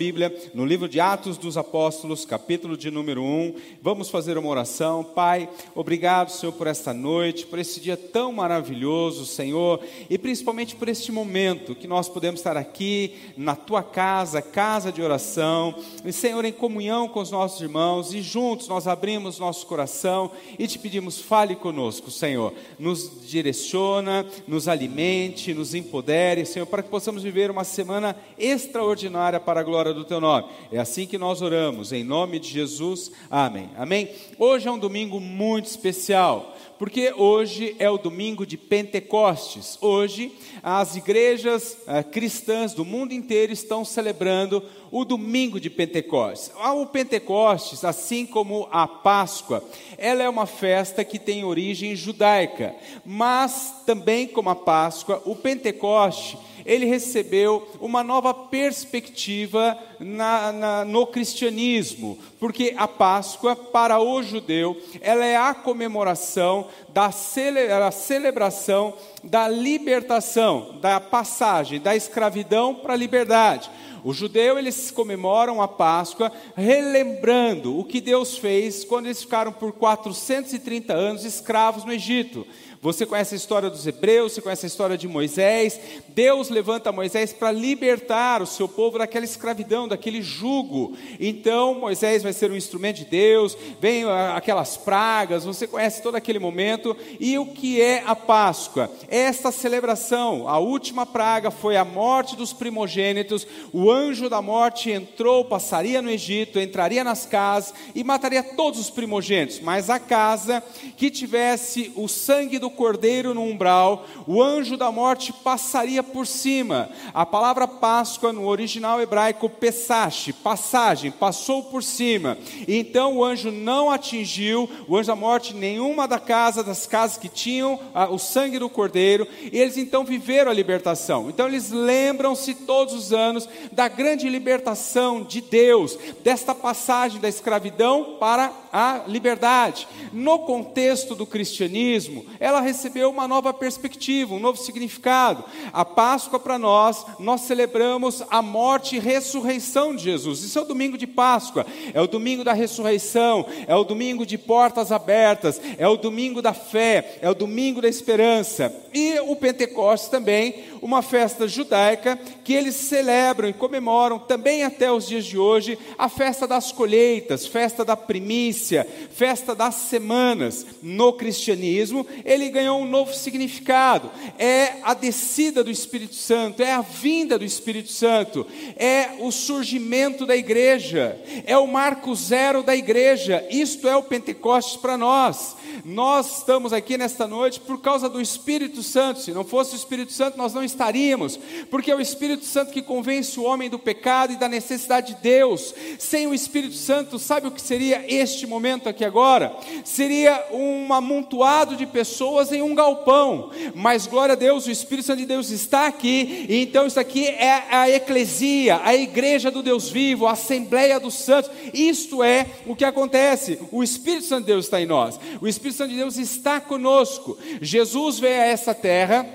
Bíblia, no livro de Atos dos Apóstolos, capítulo de número 1. Vamos fazer uma oração. Pai, obrigado, Senhor, por esta noite, por esse dia tão maravilhoso, Senhor, e principalmente por este momento que nós podemos estar aqui na tua casa, casa de oração, e, Senhor, em comunhão com os nossos irmãos, e juntos nós abrimos nosso coração e te pedimos, fale conosco, Senhor. Nos direciona, nos alimente, nos empodere, Senhor, para que possamos viver uma semana extraordinária para a glória glória do teu nome. É assim que nós oramos, em nome de Jesus. Amém. Amém. Hoje é um domingo muito especial, porque hoje é o domingo de Pentecostes. Hoje as igrejas uh, cristãs do mundo inteiro estão celebrando o domingo de Pentecostes. Ah, o Pentecostes, assim como a Páscoa, ela é uma festa que tem origem judaica, mas também como a Páscoa, o Pentecoste ele recebeu uma nova perspectiva na, na, no cristianismo, porque a Páscoa, para o judeu, ela é a comemoração da cele, a celebração da libertação, da passagem da escravidão para a liberdade. O judeu eles comemoram a Páscoa relembrando o que Deus fez quando eles ficaram por 430 anos escravos no Egito. Você conhece a história dos hebreus, você conhece a história de Moisés. Deus levanta Moisés para libertar o seu povo daquela escravidão, daquele jugo. Então Moisés vai ser um instrumento de Deus, vem ah, aquelas pragas, você conhece todo aquele momento. E o que é a Páscoa? Esta celebração, a última praga foi a morte dos primogênitos. O anjo da morte entrou, passaria no Egito, entraria nas casas e mataria todos os primogênitos, mas a casa que tivesse o sangue do cordeiro no umbral, o anjo da morte passaria por cima. A palavra Páscoa no original hebraico pesache, passagem, passou por cima. Então o anjo não atingiu o anjo da morte nenhuma da casa das casas que tinham ah, o sangue do cordeiro, e eles então viveram a libertação. Então eles lembram-se todos os anos da grande libertação de Deus, desta passagem da escravidão para a liberdade. No contexto do cristianismo, ela recebeu uma nova perspectiva, um novo significado. A Páscoa para nós, nós celebramos a morte e ressurreição de Jesus. Isso é o domingo de Páscoa, é o domingo da ressurreição, é o domingo de portas abertas, é o domingo da fé, é o domingo da esperança. E o Pentecostes também, uma festa judaica que eles celebram e comemoram também até os dias de hoje, a festa das colheitas, festa da primícia, festa das semanas. No cristianismo, ele ganhou um novo significado. É a descida do Espírito Santo, é a vinda do Espírito Santo, é o surgimento da igreja, é o marco zero da igreja. Isto é o Pentecostes para nós. Nós estamos aqui nesta noite por causa do Espírito Santo. Se não fosse o Espírito Santo, nós não estaríamos, porque é o Espírito Santo que convence o homem do pecado e da necessidade de Deus. Sem o Espírito Santo, sabe o que seria este momento aqui agora? Seria um amontoado de pessoas em um galpão. Mas glória a Deus, o Espírito Santo de Deus está aqui, e então isso aqui é a eclesia, a igreja do Deus vivo, a assembleia dos santos. Isto é o que acontece. O Espírito Santo de Deus está em nós. O Espírito Santo de Deus está conosco. Jesus veio a essa terra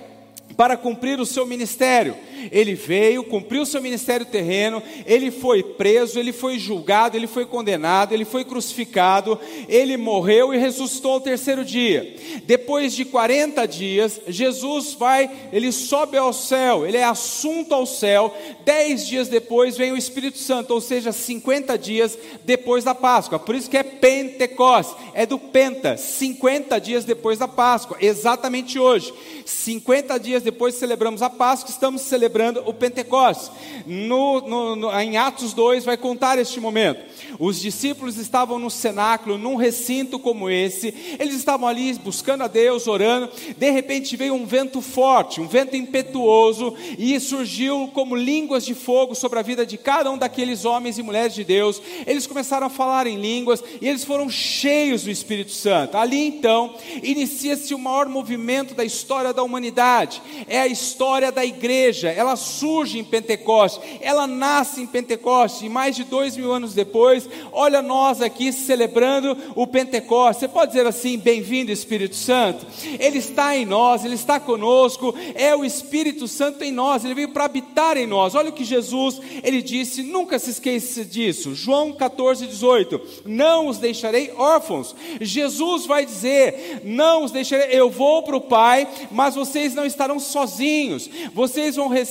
para cumprir o seu ministério. Ele veio, cumpriu o seu ministério terreno, ele foi preso, ele foi julgado, ele foi condenado, ele foi crucificado, ele morreu e ressuscitou ao terceiro dia. Depois de 40 dias, Jesus vai, ele sobe ao céu, ele é assunto ao céu. Dez dias depois vem o Espírito Santo, ou seja, 50 dias depois da Páscoa. Por isso que é Pentecostes, é do Penta, 50 dias depois da Páscoa, exatamente hoje. 50 dias depois celebramos a Páscoa, estamos celebrando o Pentecostes. No, no, no, em Atos 2 vai contar este momento. Os discípulos estavam no cenáculo, num recinto como esse, eles estavam ali buscando a Deus, orando. De repente veio um vento forte, um vento impetuoso, e surgiu como línguas de fogo sobre a vida de cada um daqueles homens e mulheres de Deus. Eles começaram a falar em línguas e eles foram cheios do Espírito Santo. Ali então inicia-se o maior movimento da história da humanidade é a história da igreja. Ela ela surge em Pentecoste, ela nasce em Pentecoste, e mais de dois mil anos depois, olha nós aqui celebrando o Pentecoste. Você pode dizer assim: bem-vindo, Espírito Santo. Ele está em nós, ele está conosco, é o Espírito Santo em nós, ele veio para habitar em nós. Olha o que Jesus ele disse, nunca se esqueça disso. João 14, 18: Não os deixarei órfãos. Jesus vai dizer: Não os deixarei, eu vou para o Pai, mas vocês não estarão sozinhos, vocês vão receber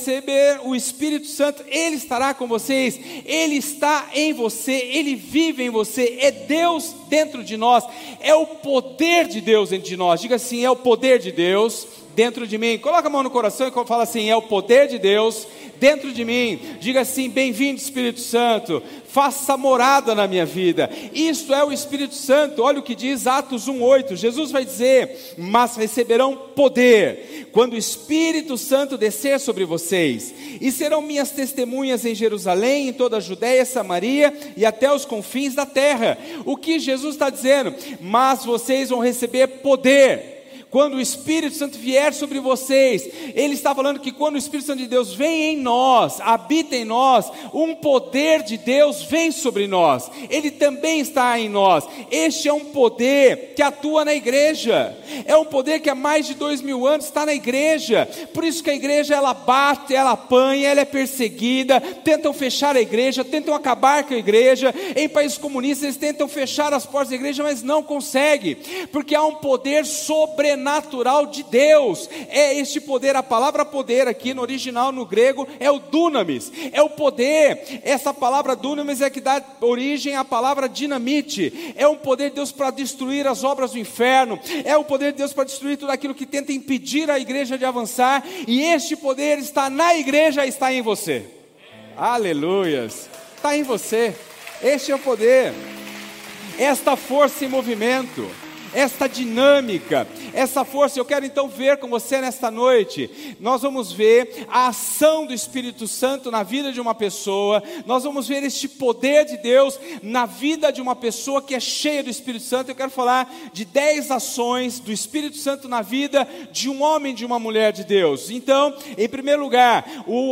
o Espírito Santo, ele estará com vocês, ele está em você, ele vive em você, é Deus dentro de nós, é o poder de Deus dentro de nós. Diga assim: é o poder de Deus dentro de mim. Coloca a mão no coração e fala assim: é o poder de Deus dentro de mim. Diga assim: bem-vindo, Espírito Santo. Faça morada na minha vida. Isto é o Espírito Santo. Olha o que diz Atos 1:8. Jesus vai dizer: "Mas receberão poder quando o Espírito Santo descer sobre vocês, e serão minhas testemunhas em Jerusalém, em toda a Judéia, Samaria e até os confins da terra." O que Jesus está dizendo? "Mas vocês vão receber poder." Quando o Espírito Santo vier sobre vocês, ele está falando que quando o Espírito Santo de Deus vem em nós, habita em nós, um poder de Deus vem sobre nós, ele também está em nós. Este é um poder que atua na igreja, é um poder que há mais de dois mil anos está na igreja, por isso que a igreja ela bate, ela apanha, ela é perseguida, tentam fechar a igreja, tentam acabar com a igreja. Em países comunistas eles tentam fechar as portas da igreja, mas não conseguem, porque há um poder sobrenatural sobrenatural de Deus. É este poder, a palavra poder aqui no original no grego é o dunamis, é o poder. Essa palavra dunamis é que dá origem à palavra dinamite. É um poder de Deus para destruir as obras do inferno. É o poder de Deus para destruir tudo aquilo que tenta impedir a igreja de avançar. E este poder está na igreja, está em você. Aleluias. Está em você. Este é o poder. Esta força em movimento esta dinâmica, essa força. Eu quero então ver com você nesta noite. Nós vamos ver a ação do Espírito Santo na vida de uma pessoa, nós vamos ver este poder de Deus na vida de uma pessoa que é cheia do Espírito Santo. Eu quero falar de dez ações do Espírito Santo na vida de um homem e de uma mulher de Deus. Então, em primeiro lugar,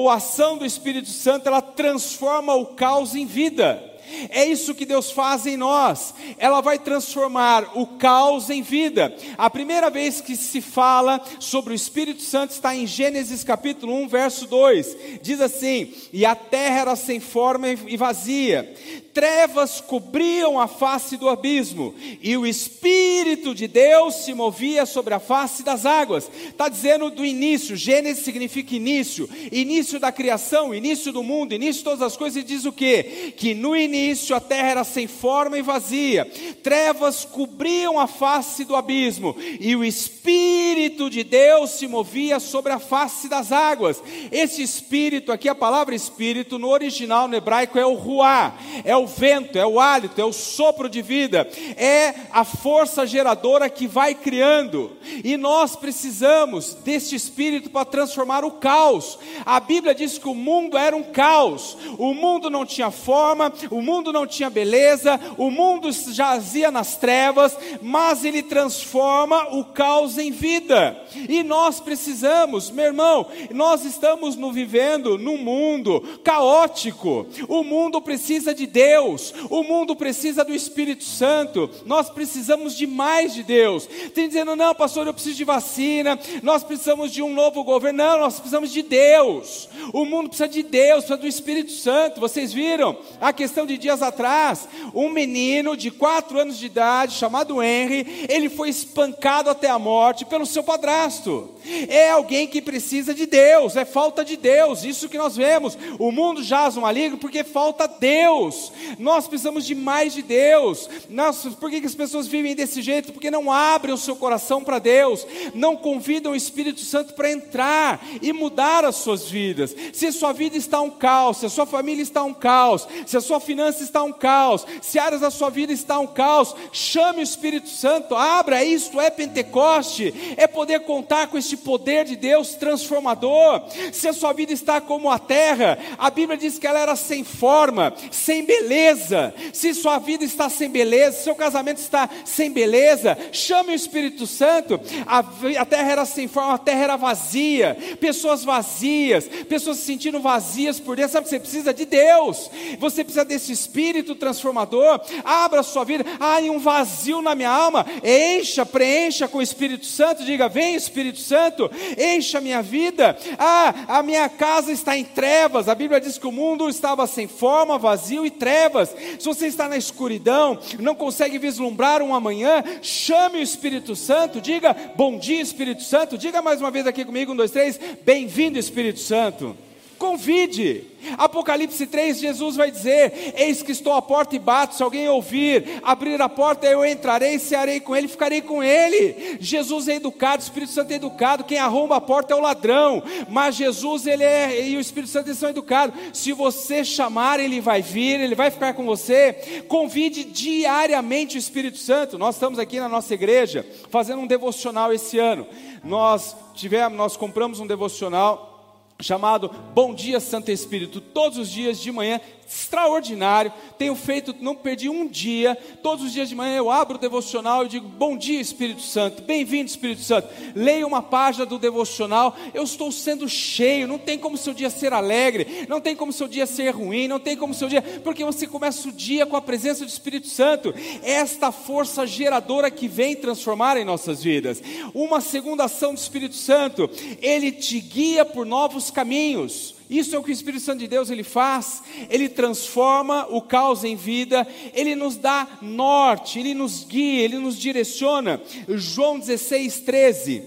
a ação do Espírito Santo ela transforma o caos em vida. É isso que Deus faz em nós. Ela vai transformar o caos em vida. A primeira vez que se fala sobre o Espírito Santo está em Gênesis capítulo 1, verso 2. Diz assim: E a terra era sem forma e vazia, trevas cobriam a face do abismo, e o Espírito de Deus se movia sobre a face das águas. Está dizendo do início, Gênesis significa início, início da criação, início do mundo, início de todas as coisas, e diz o que? Que no início a terra era sem forma e vazia, trevas cobriam a face do abismo, e o Espírito de Deus se movia sobre a face das águas. Esse Espírito, aqui a palavra Espírito, no original, no hebraico, é o Ruá, é o o vento, é o hálito, é o sopro de vida, é a força geradora que vai criando. E nós precisamos deste espírito para transformar o caos. A Bíblia diz que o mundo era um caos. O mundo não tinha forma, o mundo não tinha beleza, o mundo jazia nas trevas, mas ele transforma o caos em vida. E nós precisamos, meu irmão, nós estamos no vivendo num mundo caótico. O mundo precisa de Deus Deus, o mundo precisa do Espírito Santo, nós precisamos de mais de Deus. Tem dizendo, não, pastor, eu preciso de vacina, nós precisamos de um novo governo. Não, nós precisamos de Deus. O mundo precisa de Deus, precisa do Espírito Santo. Vocês viram a questão de dias atrás? Um menino de quatro anos de idade, chamado Henry, ele foi espancado até a morte pelo seu padrasto. É alguém que precisa de Deus, é falta de Deus, isso que nós vemos. O mundo jaz no maligno porque falta Deus. Nós precisamos de mais de Deus. Nós, por que, que as pessoas vivem desse jeito? Porque não abrem o seu coração para Deus, não convidam o Espírito Santo para entrar e mudar as suas vidas. Se a sua vida está um caos, se a sua família está um caos, se a sua finança está um caos, se áreas da sua vida está um caos, chame o Espírito Santo, abra, isto é Pentecoste, é poder contar com este poder de Deus transformador. Se a sua vida está como a terra, a Bíblia diz que ela era sem forma, sem beleza. Se sua vida está sem beleza, seu casamento está sem beleza, chame o Espírito Santo. A, a terra era sem forma, a terra era vazia, pessoas vazias, pessoas se sentindo vazias por dentro. Sabe que você precisa de Deus, você precisa desse Espírito transformador. Abra a sua vida, há um vazio na minha alma, encha, preencha com o Espírito Santo. Diga: Vem, Espírito Santo, encha a minha vida. Ah, a minha casa está em trevas. A Bíblia diz que o mundo estava sem forma, vazio e trevas. Se você está na escuridão, não consegue vislumbrar um amanhã, chame o Espírito Santo, diga: Bom dia, Espírito Santo. Diga mais uma vez aqui comigo: um, dois, três. Bem-vindo, Espírito Santo. Convide. Apocalipse 3, Jesus vai dizer: Eis que estou à porta e bato. Se alguém ouvir, abrir a porta, eu entrarei, cearei com ele, ficarei com ele. Jesus é educado, o Espírito Santo é educado. Quem arromba a porta é o ladrão. Mas Jesus, ele é, e o Espírito Santo são educados. Se você chamar, ele vai vir, ele vai ficar com você. Convide diariamente o Espírito Santo. Nós estamos aqui na nossa igreja fazendo um devocional esse ano. Nós tivemos, nós compramos um devocional chamado Bom Dia Santo Espírito, todos os dias de manhã, extraordinário. Tenho feito, não perdi um dia. Todos os dias de manhã eu abro o devocional e digo: Bom dia, Espírito Santo. Bem-vindo, Espírito Santo. Leio uma página do devocional. Eu estou sendo cheio. Não tem como seu dia ser alegre. Não tem como seu dia ser ruim. Não tem como seu dia. Porque você começa o dia com a presença do Espírito Santo. Esta força geradora que vem transformar em nossas vidas. Uma segunda ação do Espírito Santo. Ele te guia por novos caminhos. Isso é o que o Espírito Santo de Deus ele faz. Ele transforma o caos em vida, ele nos dá norte, ele nos guia, ele nos direciona. João 16, 13.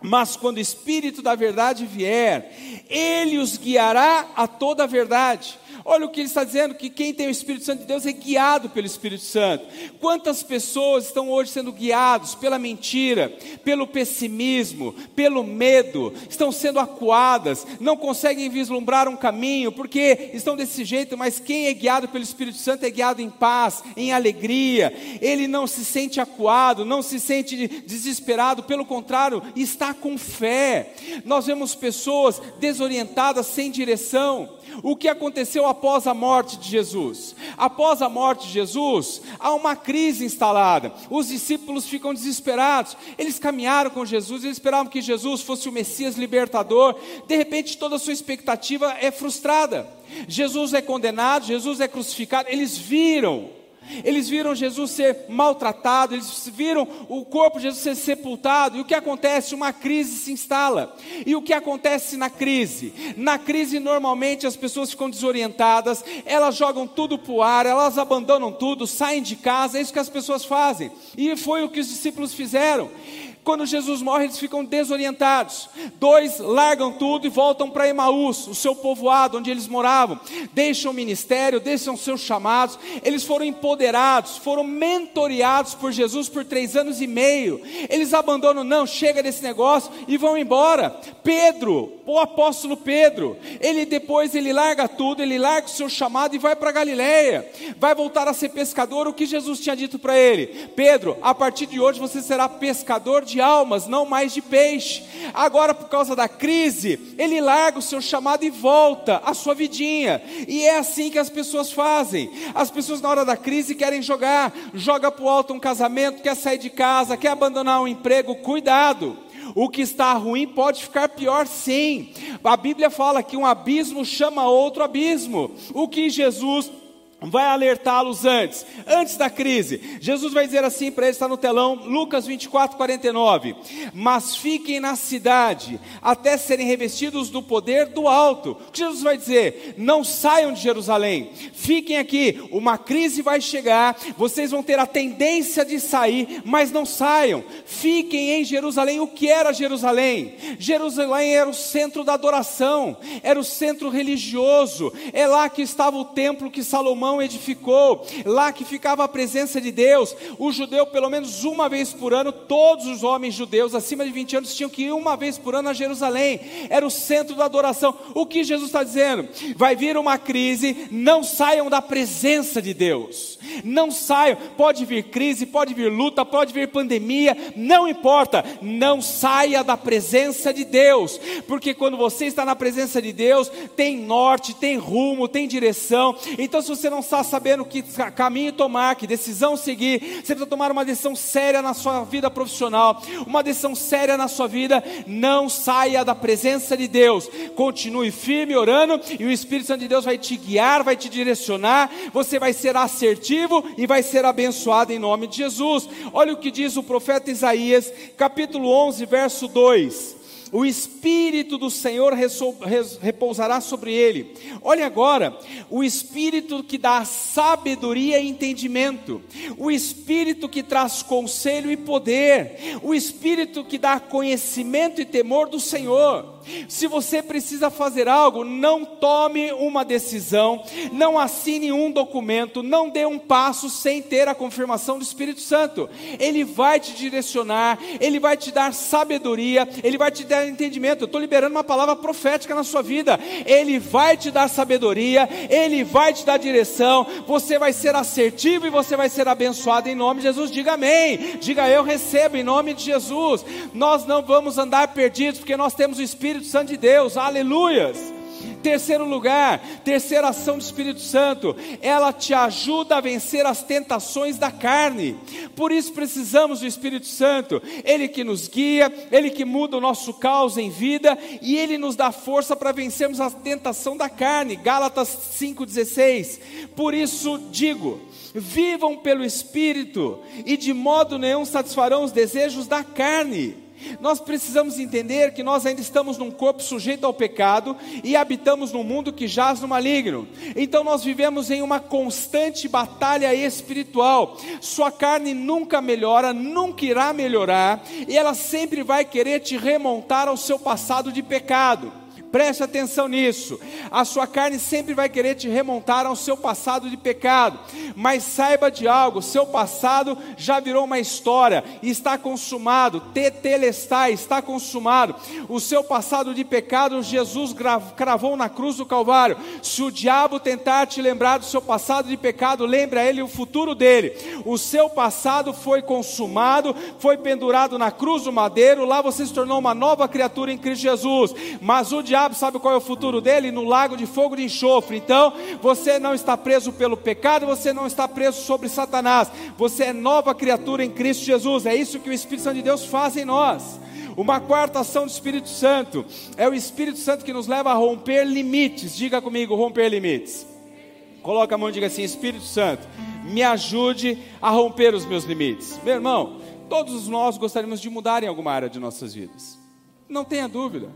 Mas quando o Espírito da verdade vier, ele os guiará a toda a verdade Olha o que ele está dizendo: que quem tem o Espírito Santo de Deus é guiado pelo Espírito Santo. Quantas pessoas estão hoje sendo guiados pela mentira, pelo pessimismo, pelo medo, estão sendo acuadas, não conseguem vislumbrar um caminho, porque estão desse jeito, mas quem é guiado pelo Espírito Santo é guiado em paz, em alegria, ele não se sente acuado, não se sente desesperado, pelo contrário, está com fé. Nós vemos pessoas desorientadas, sem direção. O que aconteceu após a morte de Jesus? Após a morte de Jesus, há uma crise instalada. Os discípulos ficam desesperados. Eles caminharam com Jesus, eles esperavam que Jesus fosse o Messias libertador. De repente, toda a sua expectativa é frustrada. Jesus é condenado, Jesus é crucificado. Eles viram eles viram Jesus ser maltratado, eles viram o corpo de Jesus ser sepultado. E o que acontece? Uma crise se instala. E o que acontece na crise? Na crise, normalmente as pessoas ficam desorientadas, elas jogam tudo para o ar, elas abandonam tudo, saem de casa. É isso que as pessoas fazem. E foi o que os discípulos fizeram. Quando Jesus morre, eles ficam desorientados. Dois largam tudo e voltam para Emaús, o seu povoado, onde eles moravam. Deixam o ministério, deixam seus chamados. Eles foram empoderados, foram mentoreados por Jesus por três anos e meio. Eles abandonam, não, chega desse negócio e vão embora. Pedro, o apóstolo Pedro, ele depois ele larga tudo, ele larga o seu chamado e vai para Galiléia. Vai voltar a ser pescador, o que Jesus tinha dito para ele: Pedro, a partir de hoje você será pescador de de almas, não mais de peixe. Agora, por causa da crise, ele larga o seu chamado e volta à sua vidinha. E é assim que as pessoas fazem. As pessoas, na hora da crise, querem jogar, joga para o alto um casamento, quer sair de casa, quer abandonar um emprego. Cuidado. O que está ruim pode ficar pior sim. A Bíblia fala que um abismo chama outro abismo. O que Jesus vai alertá-los antes, antes da crise. Jesus vai dizer assim para eles, está no telão, Lucas 24, 49. Mas fiquem na cidade, até serem revestidos do poder do alto. O que Jesus vai dizer? Não saiam de Jerusalém, fiquem aqui. Uma crise vai chegar, vocês vão ter a tendência de sair, mas não saiam. Fiquem em Jerusalém. O que era Jerusalém? Jerusalém era o centro da adoração, era o centro religioso, é lá que estava o templo que Salomão Salomão edificou, lá que ficava a presença de Deus. O judeu, pelo menos uma vez por ano, todos os homens judeus acima de 20 anos tinham que ir uma vez por ano a Jerusalém, era o centro da adoração. O que Jesus está dizendo? Vai vir uma crise, não saiam da presença de Deus, não saiam. Pode vir crise, pode vir luta, pode vir pandemia, não importa, não saia da presença de Deus, porque quando você está na presença de Deus, tem norte, tem rumo, tem direção. Então, se você não está sabendo que caminho tomar, que decisão seguir, você precisa tomar uma decisão séria na sua vida profissional, uma decisão séria na sua vida. Não saia da presença de Deus, continue firme orando, e o Espírito Santo de Deus vai te guiar, vai te direcionar. Você vai ser assertivo e vai ser abençoado em nome de Jesus. Olha o que diz o profeta Isaías, capítulo 11, verso 2 o Espírito do Senhor repousará sobre ele. Olha agora, o Espírito que dá sabedoria e entendimento, o Espírito que traz conselho e poder, o Espírito que dá conhecimento e temor do Senhor. Se você precisa fazer algo, não tome uma decisão, não assine um documento, não dê um passo sem ter a confirmação do Espírito Santo. Ele vai te direcionar, ele vai te dar sabedoria, ele vai te dar entendimento. Eu estou liberando uma palavra profética na sua vida. Ele vai te dar sabedoria, ele vai te dar direção. Você vai ser assertivo e você vai ser abençoado em nome de Jesus. Diga amém. Diga eu recebo em nome de Jesus. Nós não vamos andar perdidos porque nós temos o Espírito Espírito Santo de Deus, aleluias. Terceiro lugar, terceira ação do Espírito Santo, ela te ajuda a vencer as tentações da carne. Por isso precisamos do Espírito Santo, ele que nos guia, ele que muda o nosso caos em vida e ele nos dá força para vencermos a tentação da carne. Gálatas 5:16. Por isso digo, vivam pelo Espírito e de modo nenhum satisfarão os desejos da carne nós precisamos entender que nós ainda estamos num corpo sujeito ao pecado e habitamos num mundo que jaz no maligno. Então nós vivemos em uma constante batalha espiritual. Sua carne nunca melhora, nunca irá melhorar, e ela sempre vai querer te remontar ao seu passado de pecado. Preste atenção nisso. A sua carne sempre vai querer te remontar ao seu passado de pecado. Mas saiba de algo: seu passado já virou uma história, está consumado. Tetelestai, está consumado. O seu passado de pecado, Jesus cravou na cruz do Calvário. Se o diabo tentar te lembrar do seu passado de pecado, lembre a ele o futuro dele. O seu passado foi consumado, foi pendurado na cruz do madeiro. Lá você se tornou uma nova criatura em Cristo Jesus. Mas o diabo diabo sabe qual é o futuro dele? No lago de fogo de enxofre. Então, você não está preso pelo pecado, você não está preso sobre Satanás. Você é nova criatura em Cristo Jesus. É isso que o Espírito Santo de Deus faz em nós. Uma quarta ação do Espírito Santo é o Espírito Santo que nos leva a romper limites. Diga comigo, romper limites. Coloca a mão e diga assim: Espírito Santo, me ajude a romper os meus limites. Meu irmão, todos nós gostaríamos de mudar em alguma área de nossas vidas. Não tenha dúvida.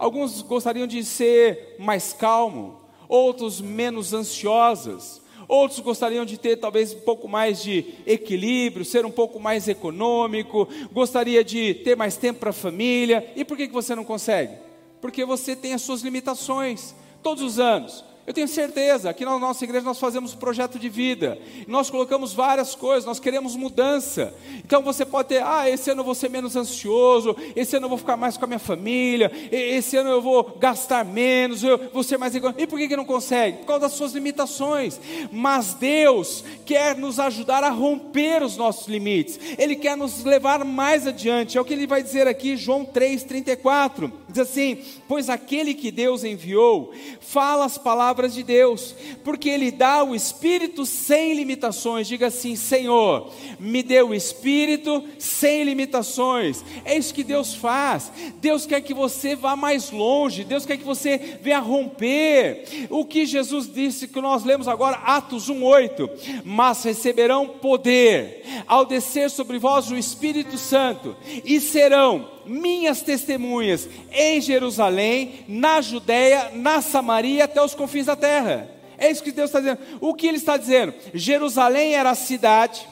Alguns gostariam de ser mais calmo, outros menos ansiosas, outros gostariam de ter talvez um pouco mais de equilíbrio, ser um pouco mais econômico, gostaria de ter mais tempo para a família. E por que, que você não consegue? Porque você tem as suas limitações. Todos os anos, eu tenho certeza, aqui na nossa igreja nós fazemos projeto de vida, nós colocamos várias coisas, nós queremos mudança. Então você pode ter, ah, esse ano eu vou ser menos ansioso, esse ano eu vou ficar mais com a minha família, esse ano eu vou gastar menos, eu vou ser mais. E por que, que não consegue? Por causa das suas limitações. Mas Deus quer nos ajudar a romper os nossos limites, Ele quer nos levar mais adiante. É o que ele vai dizer aqui, João 3,34. Diz assim: Pois aquele que Deus enviou fala as palavras de Deus, porque Ele dá o Espírito sem limitações. Diga assim: Senhor, me dê o Espírito sem limitações. É isso que Deus faz. Deus quer que você vá mais longe, Deus quer que você venha romper. O que Jesus disse que nós lemos agora, Atos 1,8: Mas receberão poder ao descer sobre vós o Espírito Santo, e serão minhas testemunhas em Jerusalém, na Judéia, na Samaria, até os confins da terra. É isso que Deus está dizendo. O que Ele está dizendo? Jerusalém era a cidade,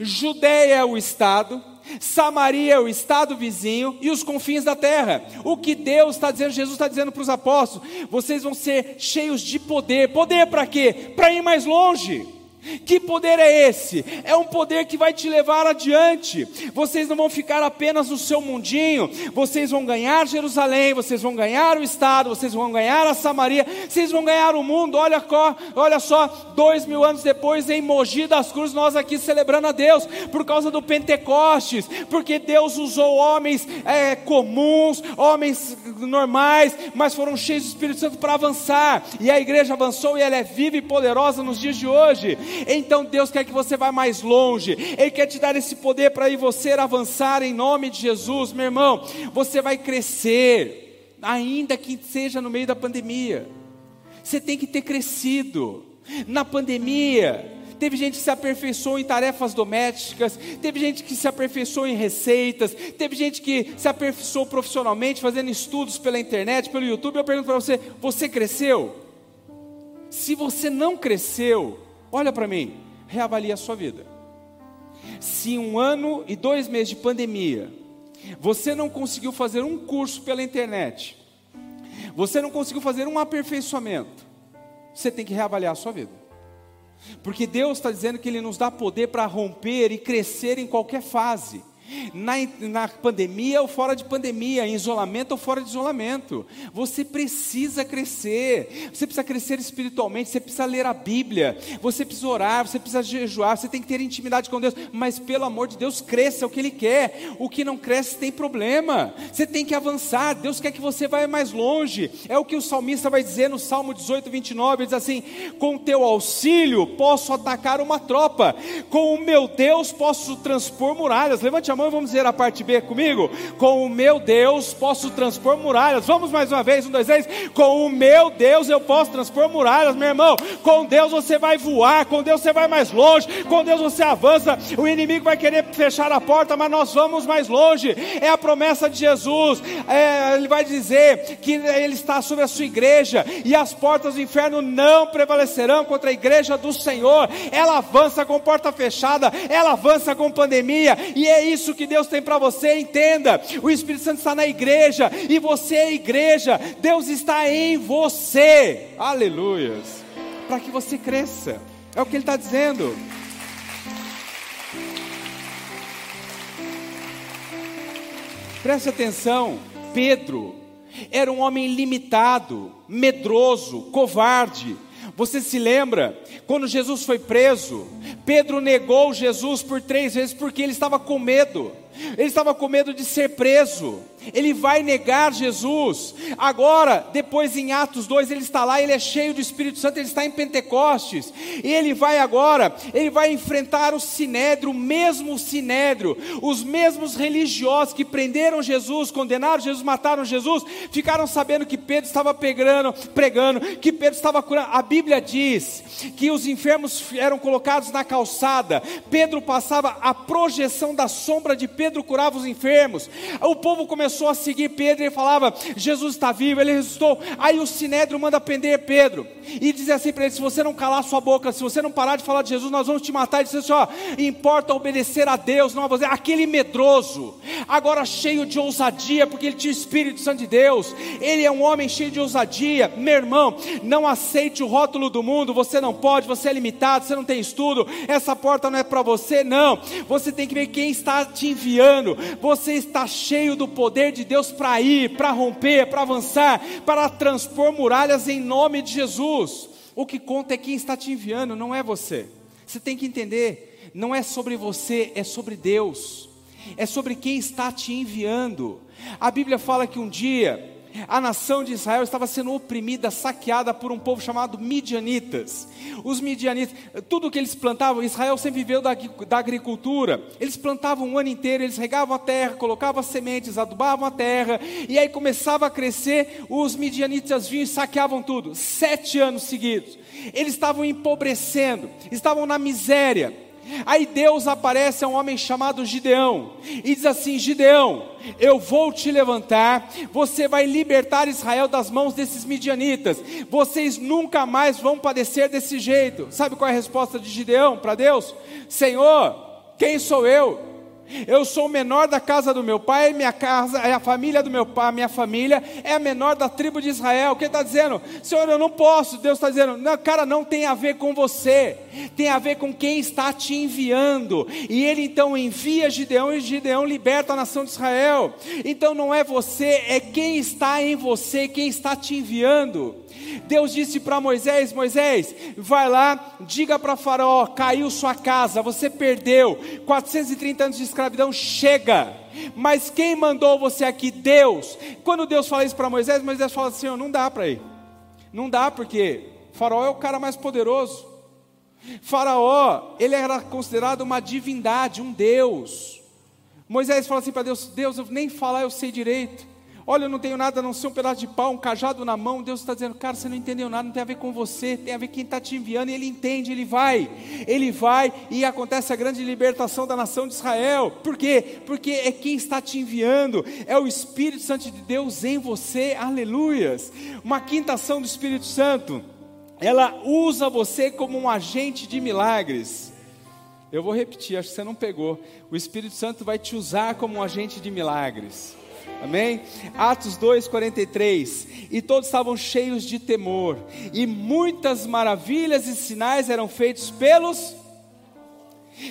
Judéia é o estado, Samaria é o estado vizinho e os confins da terra. O que Deus está dizendo, Jesus está dizendo para os apóstolos: vocês vão ser cheios de poder. Poder para quê? Para ir mais longe. Que poder é esse? É um poder que vai te levar adiante. Vocês não vão ficar apenas no seu mundinho, vocês vão ganhar Jerusalém, vocês vão ganhar o Estado, vocês vão ganhar a Samaria, vocês vão ganhar o mundo. Olha, olha só, dois mil anos depois, em Mogi das Cruzes, nós aqui celebrando a Deus, por causa do Pentecostes, porque Deus usou homens é, comuns, homens normais, mas foram cheios do Espírito Santo para avançar, e a igreja avançou e ela é viva e poderosa nos dias de hoje. Então Deus quer que você vá mais longe. Ele quer te dar esse poder para ir você avançar em nome de Jesus, meu irmão. Você vai crescer, ainda que seja no meio da pandemia. Você tem que ter crescido. Na pandemia, teve gente que se aperfeiçoou em tarefas domésticas, teve gente que se aperfeiçoou em receitas, teve gente que se aperfeiçoou profissionalmente, fazendo estudos pela internet, pelo YouTube. Eu pergunto para você: você cresceu? Se você não cresceu, Olha para mim, reavalie a sua vida. Se um ano e dois meses de pandemia, você não conseguiu fazer um curso pela internet, você não conseguiu fazer um aperfeiçoamento, você tem que reavaliar a sua vida. Porque Deus está dizendo que Ele nos dá poder para romper e crescer em qualquer fase na, na pandemia ou fora de pandemia, em isolamento ou fora de isolamento. Você precisa crescer, você precisa crescer espiritualmente, você precisa ler a Bíblia, você precisa orar, você precisa jejuar, você tem que ter intimidade com Deus, mas pelo amor de Deus, cresça o que Ele quer. O que não cresce tem problema. Você tem que avançar, Deus quer que você vá mais longe. É o que o salmista vai dizer no Salmo 18, 29, ele diz assim: com teu auxílio posso atacar uma tropa, com o meu Deus posso transpor muralhas. Levante a mão vamos dizer a parte B comigo? Com o meu Deus posso transpor muralhas. Vamos mais uma vez, um, dois, três. Com o meu Deus eu posso transpor muralhas, meu irmão. Com Deus você vai voar, com Deus você vai mais longe, com Deus você avança. O inimigo vai querer fechar a porta, mas nós vamos mais longe. É a promessa de Jesus. É, ele vai dizer que ele está sobre a sua igreja e as portas do inferno não prevalecerão contra a igreja do Senhor. Ela avança com porta fechada, ela avança com pandemia, e é isso isso que Deus tem para você, entenda. O Espírito Santo está na igreja e você é a igreja. Deus está em você. Aleluias. Para que você cresça. É o que ele está dizendo. Preste atenção, Pedro era um homem limitado, medroso, covarde. Você se lembra quando Jesus foi preso? Pedro negou Jesus por três vezes porque ele estava com medo. Ele estava com medo de ser preso. Ele vai negar Jesus. Agora, depois em Atos 2, ele está lá, ele é cheio do Espírito Santo, ele está em Pentecostes. E ele vai agora, ele vai enfrentar o sinédrio, o mesmo sinédrio, os mesmos religiosos que prenderam Jesus, condenaram Jesus, mataram Jesus, ficaram sabendo que Pedro estava pegando, pregando, que Pedro estava curando. A Bíblia diz que os enfermos eram colocados na calçada. Pedro passava a projeção da sombra de Pedro curava os enfermos. O povo começou a seguir Pedro e ele falava: Jesus está vivo, ele ressuscitou. Aí o sinédrio manda prender Pedro e diz assim para ele: se você não calar sua boca, se você não parar de falar de Jesus, nós vamos te matar. E diz assim: ó, importa obedecer a Deus, não a você. Aquele medroso, agora cheio de ousadia, porque ele tinha o Espírito Santo de Deus. Ele é um homem cheio de ousadia. Meu irmão, não aceite o rótulo do mundo. Você não pode, você é limitado, você não tem estudo. Essa porta não é para você, não. Você tem que ver quem está te enviando você está cheio do poder de Deus para ir, para romper, para avançar, para transpor muralhas em nome de Jesus. O que conta é quem está te enviando, não é você. Você tem que entender, não é sobre você, é sobre Deus. É sobre quem está te enviando. A Bíblia fala que um dia a nação de Israel estava sendo oprimida, saqueada por um povo chamado Midianitas. Os Midianitas, tudo que eles plantavam, Israel sempre viveu da, da agricultura. Eles plantavam o ano inteiro, eles regavam a terra, colocavam sementes, adubavam a terra, e aí começava a crescer. Os Midianitas vinham e saqueavam tudo. Sete anos seguidos. Eles estavam empobrecendo, estavam na miséria. Aí Deus aparece a um homem chamado Gideão e diz assim: Gideão, eu vou te levantar, você vai libertar Israel das mãos desses midianitas, vocês nunca mais vão padecer desse jeito. Sabe qual é a resposta de Gideão para Deus? Senhor, quem sou eu? Eu sou o menor da casa do meu pai, minha casa, é a família do meu pai, minha família é a menor da tribo de Israel. O que está dizendo? Senhor, eu não posso. Deus está dizendo, não, cara, não tem a ver com você, tem a ver com quem está te enviando. E ele então envia Gideão e Gideão liberta a nação de Israel. Então não é você, é quem está em você, quem está te enviando. Deus disse para Moisés: Moisés, vai lá, diga para Faraó: caiu sua casa, você perdeu 430 anos de escravidão, chega. Mas quem mandou você aqui? Deus. Quando Deus fala isso para Moisés, Moisés fala assim: não dá para ir, não dá porque Faraó é o cara mais poderoso. Faraó, ele era considerado uma divindade, um Deus. Moisés fala assim para Deus: Deus, eu nem falar eu sei direito. Olha, eu não tenho nada a não ser um pedaço de pau, um cajado na mão. Deus está dizendo, cara, você não entendeu nada, não tem a ver com você, tem a ver com quem está te enviando. E ele entende, ele vai, ele vai e acontece a grande libertação da nação de Israel. Por quê? Porque é quem está te enviando, é o Espírito Santo de Deus em você, aleluias. Uma quinta ação do Espírito Santo, ela usa você como um agente de milagres. Eu vou repetir, acho que você não pegou. O Espírito Santo vai te usar como um agente de milagres. Amém? Atos 2:43. E todos estavam cheios de temor, e muitas maravilhas e sinais eram feitos pelos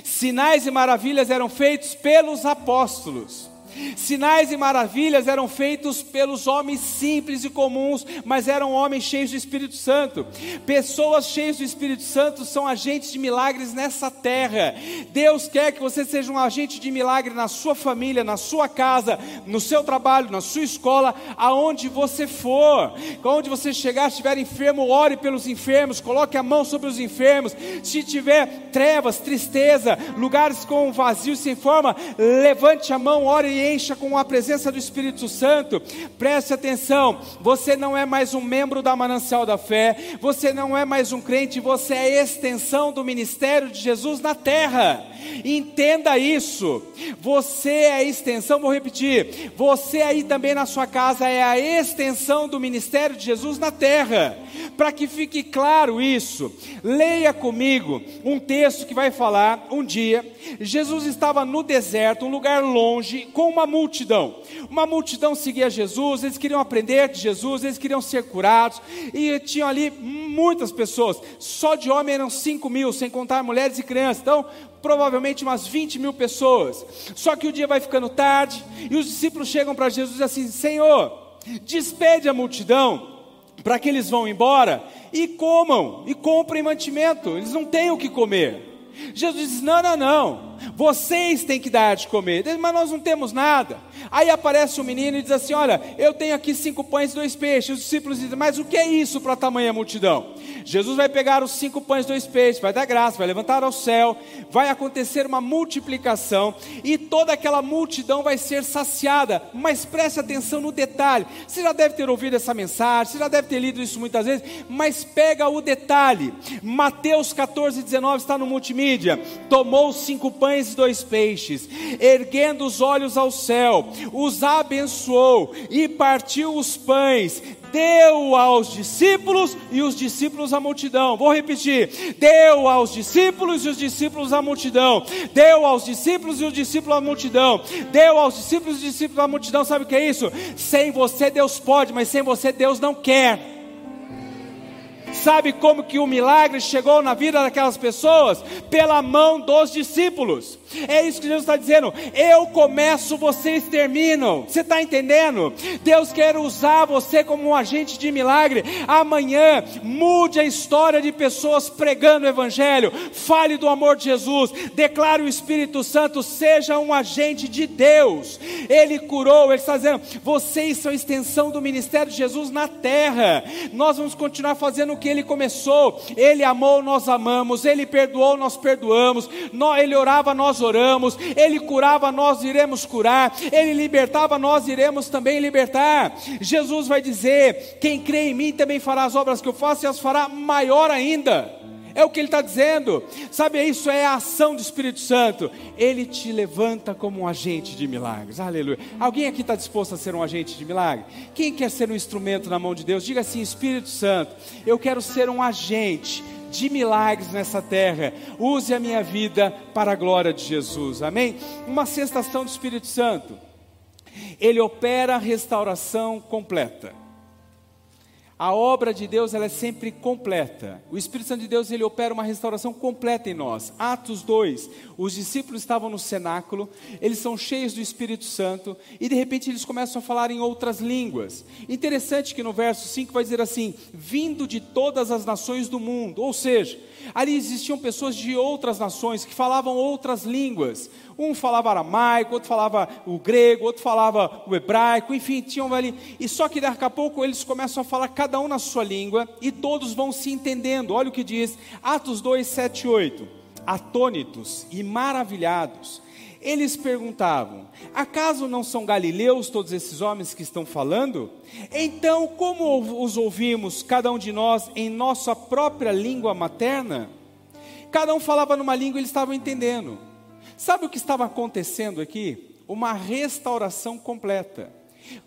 sinais e maravilhas eram feitos pelos apóstolos. Sinais e maravilhas eram feitos pelos homens simples e comuns, mas eram homens cheios do Espírito Santo. Pessoas cheias do Espírito Santo são agentes de milagres nessa terra. Deus quer que você seja um agente de milagre na sua família, na sua casa, no seu trabalho, na sua escola, aonde você for. Onde você chegar, estiver enfermo, ore pelos enfermos, coloque a mão sobre os enfermos. Se tiver trevas, tristeza, lugares com vazio sem forma, levante a mão, ore e encha com a presença do Espírito Santo. Preste atenção, você não é mais um membro da Manancial da Fé, você não é mais um crente, você é a extensão do ministério de Jesus na terra. Entenda isso. Você é a extensão, vou repetir. Você aí também na sua casa é a extensão do ministério de Jesus na terra. Para que fique claro isso, leia comigo um texto que vai falar um dia Jesus estava no deserto, um lugar longe, com uma multidão. Uma multidão seguia Jesus, eles queriam aprender de Jesus, eles queriam ser curados, e tinham ali muitas pessoas. Só de homem eram 5 mil, sem contar mulheres e crianças. Então, provavelmente umas 20 mil pessoas. Só que o dia vai ficando tarde, e os discípulos chegam para Jesus assim: Senhor, despede a multidão para que eles vão embora e comam e comprem mantimento. Eles não têm o que comer. Jesus diz: Não, não, não. Vocês têm que dar de comer. Mas nós não temos nada. Aí aparece um menino e diz assim: Olha, eu tenho aqui cinco pães e dois peixes. Os discípulos dizem: Mas o que é isso para tamanha multidão? Jesus vai pegar os cinco pães e dois peixes, vai dar graça, vai levantar ao céu, vai acontecer uma multiplicação e toda aquela multidão vai ser saciada. Mas preste atenção no detalhe. Você já deve ter ouvido essa mensagem, você já deve ter lido isso muitas vezes, mas pega o detalhe. Mateus 14, 19 está no multimídia. Tomou cinco pães e dois peixes, erguendo os olhos ao céu, os abençoou e partiu os pães deu aos discípulos e os discípulos à multidão. Vou repetir: deu aos discípulos e os discípulos à multidão. Deu aos discípulos e os discípulos à multidão. Deu aos discípulos e os discípulos à multidão. Sabe o que é isso? Sem você Deus pode, mas sem você Deus não quer. Sabe como que o milagre chegou na vida daquelas pessoas? Pela mão dos discípulos. É isso que Jesus está dizendo. Eu começo, vocês terminam. Você está entendendo? Deus quer usar você como um agente de milagre. Amanhã, mude a história de pessoas pregando o Evangelho. Fale do amor de Jesus. Declare o Espírito Santo. Seja um agente de Deus. Ele curou, ele está dizendo: vocês são extensão do ministério de Jesus na terra. Nós vamos continuar fazendo o que ele começou. Ele amou, nós amamos. Ele perdoou, nós perdoamos. Ele orava, nós oramos. Ele curava, nós iremos curar. Ele libertava, nós iremos também libertar. Jesus vai dizer: quem crê em mim também fará as obras que eu faço e as fará maior ainda. É o que ele está dizendo. Sabe, isso é a ação do Espírito Santo. Ele te levanta como um agente de milagres. Aleluia. Alguém aqui está disposto a ser um agente de milagre? Quem quer ser um instrumento na mão de Deus? Diga assim: Espírito Santo, eu quero ser um agente de milagres nessa terra. Use a minha vida para a glória de Jesus. Amém? Uma sexta ação do Espírito Santo. Ele opera a restauração completa. A obra de Deus ela é sempre completa. O Espírito Santo de Deus ele opera uma restauração completa em nós. Atos 2, os discípulos estavam no cenáculo, eles são cheios do Espírito Santo e de repente eles começam a falar em outras línguas. Interessante que no verso 5 vai dizer assim: vindo de todas as nações do mundo, ou seja, ali existiam pessoas de outras nações que falavam outras línguas. Um falava aramaico, outro falava o grego, outro falava o hebraico, enfim, tinham ali. E só que daqui a pouco eles começam a falar cada um na sua língua e todos vão se entendendo. Olha o que diz Atos 2, 7 e 8. Atônitos e maravilhados, eles perguntavam: Acaso não são galileus todos esses homens que estão falando? Então, como os ouvimos, cada um de nós, em nossa própria língua materna? Cada um falava numa língua e eles estavam entendendo. Sabe o que estava acontecendo aqui? Uma restauração completa.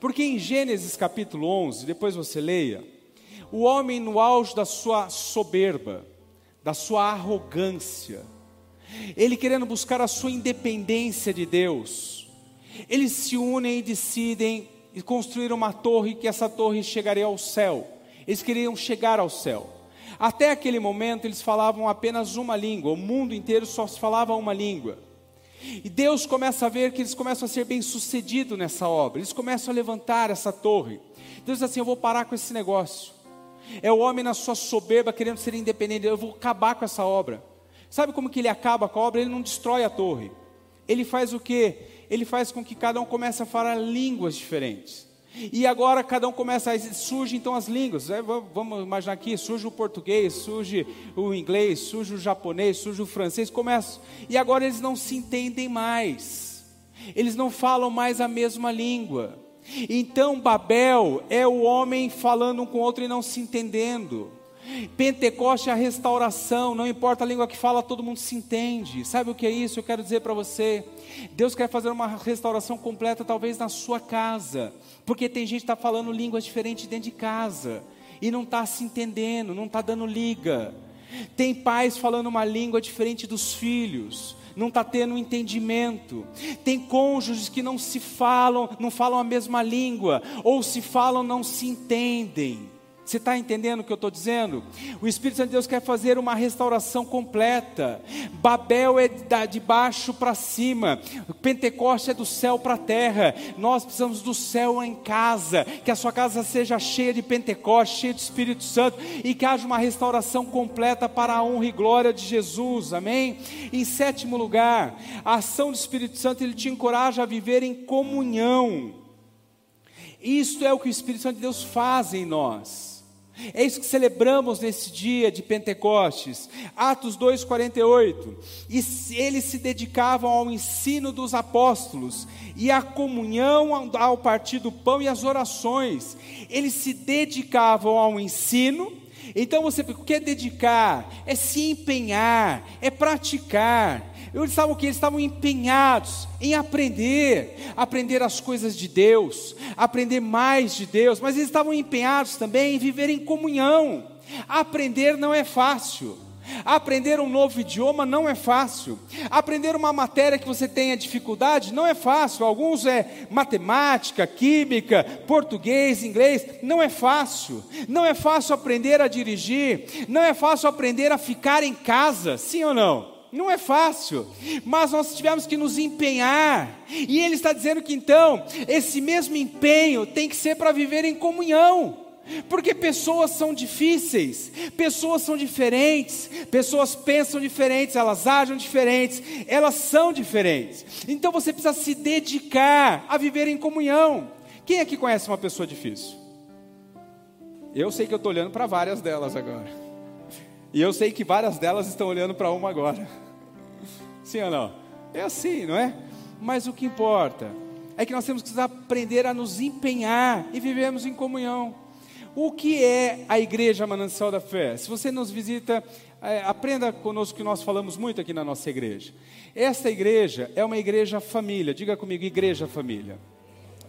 Porque em Gênesis capítulo 11, depois você leia, o homem no auge da sua soberba, da sua arrogância, ele querendo buscar a sua independência de Deus, eles se unem e decidem construir uma torre que essa torre chegaria ao céu. Eles queriam chegar ao céu. Até aquele momento eles falavam apenas uma língua, o mundo inteiro só falava uma língua. E Deus começa a ver que eles começam a ser bem sucedidos nessa obra, eles começam a levantar essa torre. Deus diz assim: Eu vou parar com esse negócio. É o homem na sua soberba querendo ser independente, eu vou acabar com essa obra. Sabe como que ele acaba com a obra? Ele não destrói a torre. Ele faz o quê? Ele faz com que cada um comece a falar línguas diferentes. E agora cada um começa a surge então as línguas. É, vamos imaginar aqui, surge o português, surge o inglês, surge o japonês, surge o francês, começa. E agora eles não se entendem mais. Eles não falam mais a mesma língua. Então Babel é o homem falando um com o outro e não se entendendo. Pentecoste é a restauração, não importa a língua que fala, todo mundo se entende. Sabe o que é isso? Eu quero dizer para você: Deus quer fazer uma restauração completa, talvez na sua casa, porque tem gente que está falando línguas diferentes dentro de casa e não está se entendendo, não está dando liga. Tem pais falando uma língua diferente dos filhos, não está tendo entendimento. Tem cônjuges que não se falam, não falam a mesma língua, ou se falam, não se entendem. Você está entendendo o que eu estou dizendo? O Espírito Santo de Deus quer fazer uma restauração completa. Babel é de baixo para cima, Pentecoste é do céu para a terra. Nós precisamos do céu em casa, que a sua casa seja cheia de Pentecoste, cheia de Espírito Santo e que haja uma restauração completa para a honra e glória de Jesus. Amém? Em sétimo lugar, a ação do Espírito Santo ele te encoraja a viver em comunhão. Isto é o que o Espírito Santo de Deus faz em nós. É isso que celebramos nesse dia de Pentecostes. Atos 2:48. E eles se dedicavam ao ensino dos apóstolos e à comunhão ao partir do pão e às orações. Eles se dedicavam ao ensino. Então você, o que é dedicar? É se empenhar, é praticar. Eles estavam que eles estavam empenhados em aprender, aprender as coisas de Deus, aprender mais de Deus, mas eles estavam empenhados também em viver em comunhão. Aprender não é fácil. Aprender um novo idioma não é fácil. Aprender uma matéria que você tenha dificuldade não é fácil. Alguns é matemática, química, português, inglês. Não é fácil. Não é fácil aprender a dirigir. Não é fácil aprender a ficar em casa. Sim ou não? Não é fácil, mas nós tivemos que nos empenhar. E ele está dizendo que então, esse mesmo empenho tem que ser para viver em comunhão. Porque pessoas são difíceis, pessoas são diferentes, pessoas pensam diferentes, elas agem diferentes, elas são diferentes. Então você precisa se dedicar a viver em comunhão. Quem aqui conhece uma pessoa difícil? Eu sei que eu estou olhando para várias delas agora. E eu sei que várias delas estão olhando para uma agora. Sim ou não? É assim, não é? Mas o que importa é que nós temos que aprender a nos empenhar e vivemos em comunhão. O que é a igreja Manancial da Fé? Se você nos visita, é, aprenda conosco que nós falamos muito aqui na nossa igreja. Esta igreja é uma igreja família. Diga comigo, igreja família.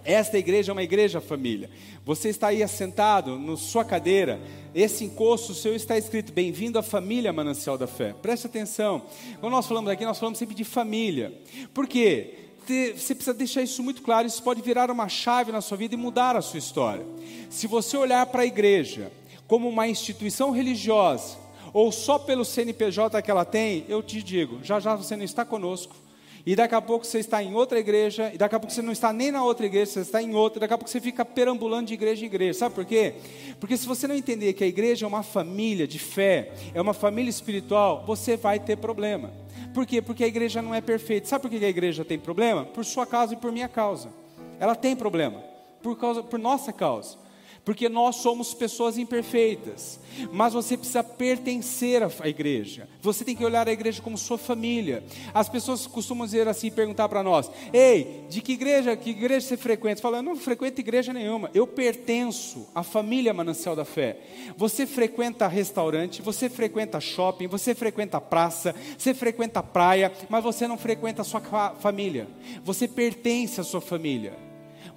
Esta igreja é uma igreja família. Você está aí assentado na sua cadeira, esse encosto seu está escrito: Bem-vindo à família Manancial da Fé. Preste atenção. Quando nós falamos aqui, nós falamos sempre de família. Por quê? Você precisa deixar isso muito claro. Isso pode virar uma chave na sua vida e mudar a sua história. Se você olhar para a igreja como uma instituição religiosa, ou só pelo CNPJ que ela tem, eu te digo, já já você não está conosco e daqui a pouco você está em outra igreja, e daqui a pouco você não está nem na outra igreja, você está em outra, daqui a pouco você fica perambulando de igreja em igreja. Sabe por quê? Porque se você não entender que a igreja é uma família de fé, é uma família espiritual, você vai ter problema. Por quê? Porque a igreja não é perfeita. Sabe por que a igreja tem problema? Por sua causa e por minha causa. Ela tem problema. Por, causa, por nossa causa porque nós somos pessoas imperfeitas, mas você precisa pertencer à igreja. Você tem que olhar a igreja como sua família. As pessoas costumam dizer assim, perguntar para nós: "Ei, de que igreja, que igreja você frequenta?" Fala: "Eu não frequento igreja nenhuma. Eu pertenço à família Manancial da Fé." Você frequenta restaurante, você frequenta shopping, você frequenta praça, você frequenta praia, mas você não frequenta a sua família. Você pertence à sua família.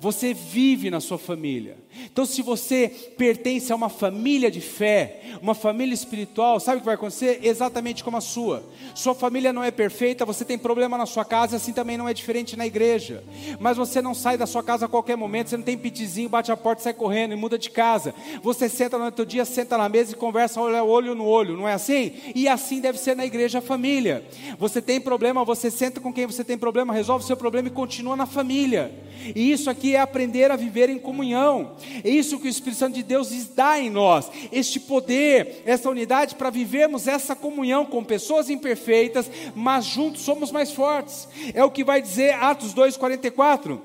Você vive na sua família. Então, se você pertence a uma família de fé, uma família espiritual, sabe o que vai acontecer? Exatamente como a sua. Sua família não é perfeita, você tem problema na sua casa, assim também não é diferente na igreja. Mas você não sai da sua casa a qualquer momento, você não tem pitizinho, bate a porta, sai correndo e muda de casa. Você senta no outro dia, senta na mesa e conversa olha olho no olho, não é assim? E assim deve ser na igreja a família. Você tem problema, você senta com quem você tem problema, resolve o seu problema e continua na família. E isso aqui é aprender a viver em comunhão. É isso que o Espírito Santo de Deus dá em nós, este poder, essa unidade para vivermos essa comunhão com pessoas imperfeitas, mas juntos somos mais fortes. É o que vai dizer Atos 2:44.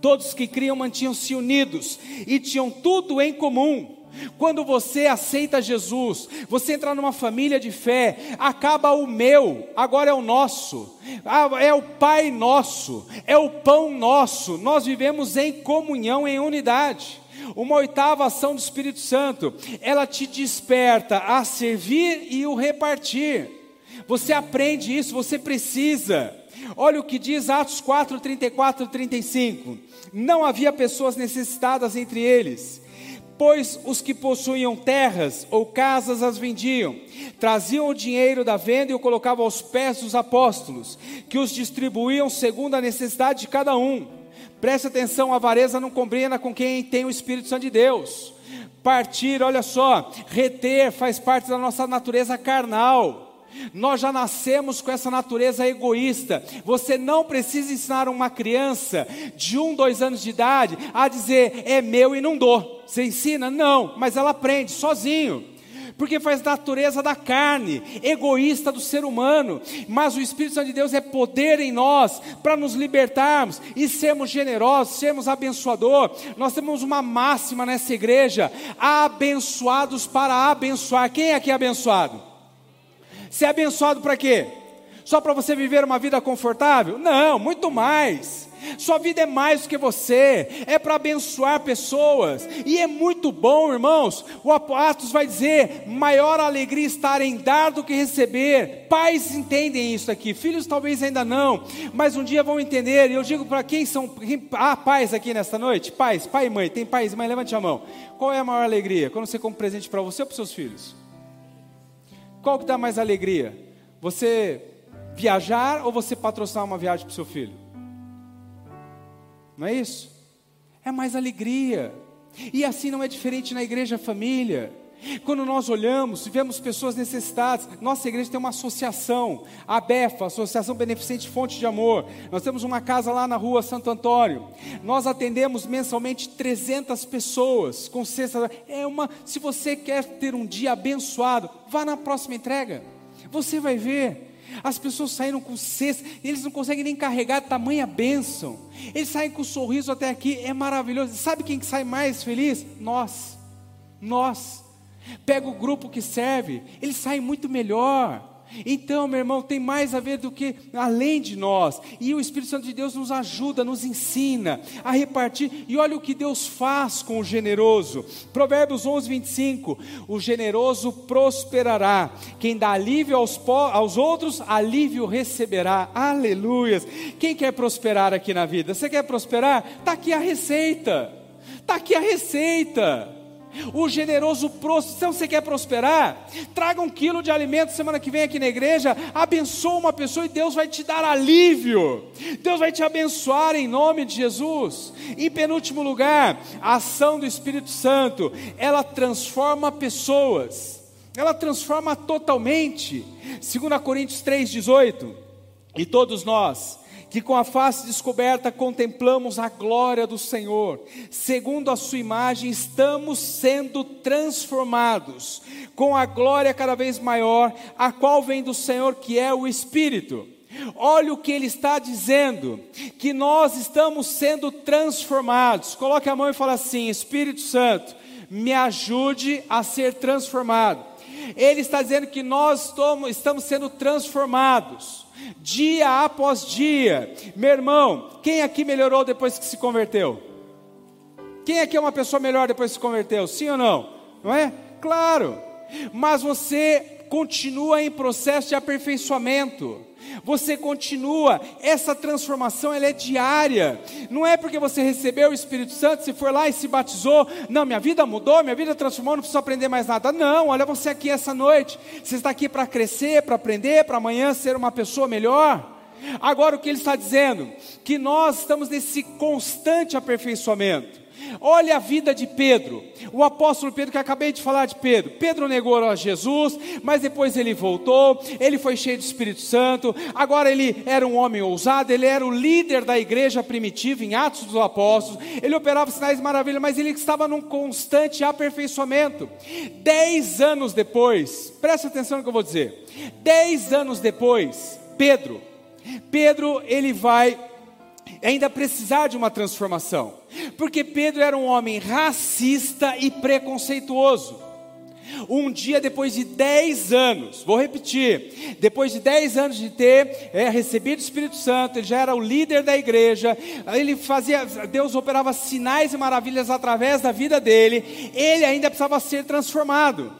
Todos que criam mantinham-se unidos e tinham tudo em comum. Quando você aceita Jesus, você entra numa família de fé, acaba o meu, agora é o nosso, ah, é o Pai nosso, é o pão nosso, nós vivemos em comunhão, em unidade. Uma oitava ação do Espírito Santo, ela te desperta a servir e o repartir. Você aprende isso, você precisa. Olha o que diz Atos 4, 34 e 35. Não havia pessoas necessitadas entre eles pois os que possuíam terras ou casas as vendiam, traziam o dinheiro da venda e o colocavam aos pés dos apóstolos, que os distribuíam segundo a necessidade de cada um. Preste atenção, a avareza não combina com quem tem o Espírito Santo de Deus. Partir, olha só, reter faz parte da nossa natureza carnal. Nós já nascemos com essa natureza egoísta. Você não precisa ensinar uma criança de um, dois anos de idade a dizer é meu e não dou. Você ensina? Não, mas ela aprende sozinho porque faz natureza da carne, egoísta do ser humano, mas o Espírito Santo de Deus é poder em nós para nos libertarmos e sermos generosos, sermos abençoador. Nós temos uma máxima nessa igreja: abençoados para abençoar. Quem é aqui é abençoado? Ser abençoado para quê? Só para você viver uma vida confortável? Não, muito mais. Sua vida é mais do que você, é para abençoar pessoas, e é muito bom, irmãos. O Atos vai dizer: maior alegria estar em dar do que receber. Pais entendem isso aqui, filhos talvez ainda não, mas um dia vão entender. E eu digo para quem são, quem, ah, pais aqui nesta noite: pais, pai e mãe, tem pais e mãe, levante a mão. Qual é a maior alegria? Quando você compra presente para você ou para seus filhos? Qual que dá mais alegria? Você viajar ou você patrocinar uma viagem para o seu filho? Não é isso? É mais alegria. E assim não é diferente na igreja família. Quando nós olhamos e vemos pessoas necessitadas, nossa igreja tem uma associação, a BEFA, Associação Beneficente Fonte de Amor. Nós temos uma casa lá na rua Santo Antônio. Nós atendemos mensalmente 300 pessoas com cesta. É uma, se você quer ter um dia abençoado, vá na próxima entrega. Você vai ver. As pessoas saíram com cesta, eles não conseguem nem carregar tamanha bênção. Eles saem com um sorriso até aqui, é maravilhoso. Sabe quem que sai mais feliz? Nós. Nós. Pega o grupo que serve, eles saem muito melhor. Então, meu irmão, tem mais a ver do que além de nós. E o Espírito Santo de Deus nos ajuda, nos ensina a repartir. E olha o que Deus faz com o generoso. Provérbios 11, 25. O generoso prosperará. Quem dá alívio aos, aos outros, alívio receberá. Aleluias. Quem quer prosperar aqui na vida? Você quer prosperar? Está aqui a receita. Está aqui a receita. O generoso próspero, então você quer prosperar? Traga um quilo de alimento semana que vem aqui na igreja, abençoa uma pessoa e Deus vai te dar alívio. Deus vai te abençoar em nome de Jesus. Em penúltimo lugar, a ação do Espírito Santo, ela transforma pessoas. Ela transforma totalmente. 2 Coríntios 3:18. E todos nós que com a face descoberta contemplamos a glória do Senhor, segundo a Sua imagem, estamos sendo transformados com a glória cada vez maior, a qual vem do Senhor, que é o Espírito. Olha o que ele está dizendo, que nós estamos sendo transformados. Coloque a mão e fala assim: Espírito Santo, me ajude a ser transformado. Ele está dizendo que nós estamos sendo transformados dia após dia. Meu irmão, quem aqui melhorou depois que se converteu? Quem aqui é uma pessoa melhor depois que se converteu? Sim ou não? Não é? Claro. Mas você continua em processo de aperfeiçoamento você continua, essa transformação ela é diária. Não é porque você recebeu o Espírito Santo, se for lá e se batizou, não, minha vida mudou, minha vida transformou, não preciso aprender mais nada. Não, olha você aqui essa noite. Você está aqui para crescer, para aprender, para amanhã ser uma pessoa melhor. Agora o que ele está dizendo? Que nós estamos nesse constante aperfeiçoamento. Olha a vida de Pedro, o apóstolo Pedro, que acabei de falar de Pedro. Pedro negou a Jesus, mas depois ele voltou, ele foi cheio do Espírito Santo, agora ele era um homem ousado, ele era o líder da igreja primitiva em Atos dos Apóstolos, ele operava sinais maravilhosos, mas ele estava num constante aperfeiçoamento. Dez anos depois, preste atenção no que eu vou dizer, dez anos depois, Pedro, Pedro ele vai ainda precisar de uma transformação, porque Pedro era um homem racista e preconceituoso. Um dia depois de 10 anos, vou repetir, depois de 10 anos de ter é, recebido o Espírito Santo, ele já era o líder da igreja, ele fazia, Deus operava sinais e maravilhas através da vida dele, ele ainda precisava ser transformado.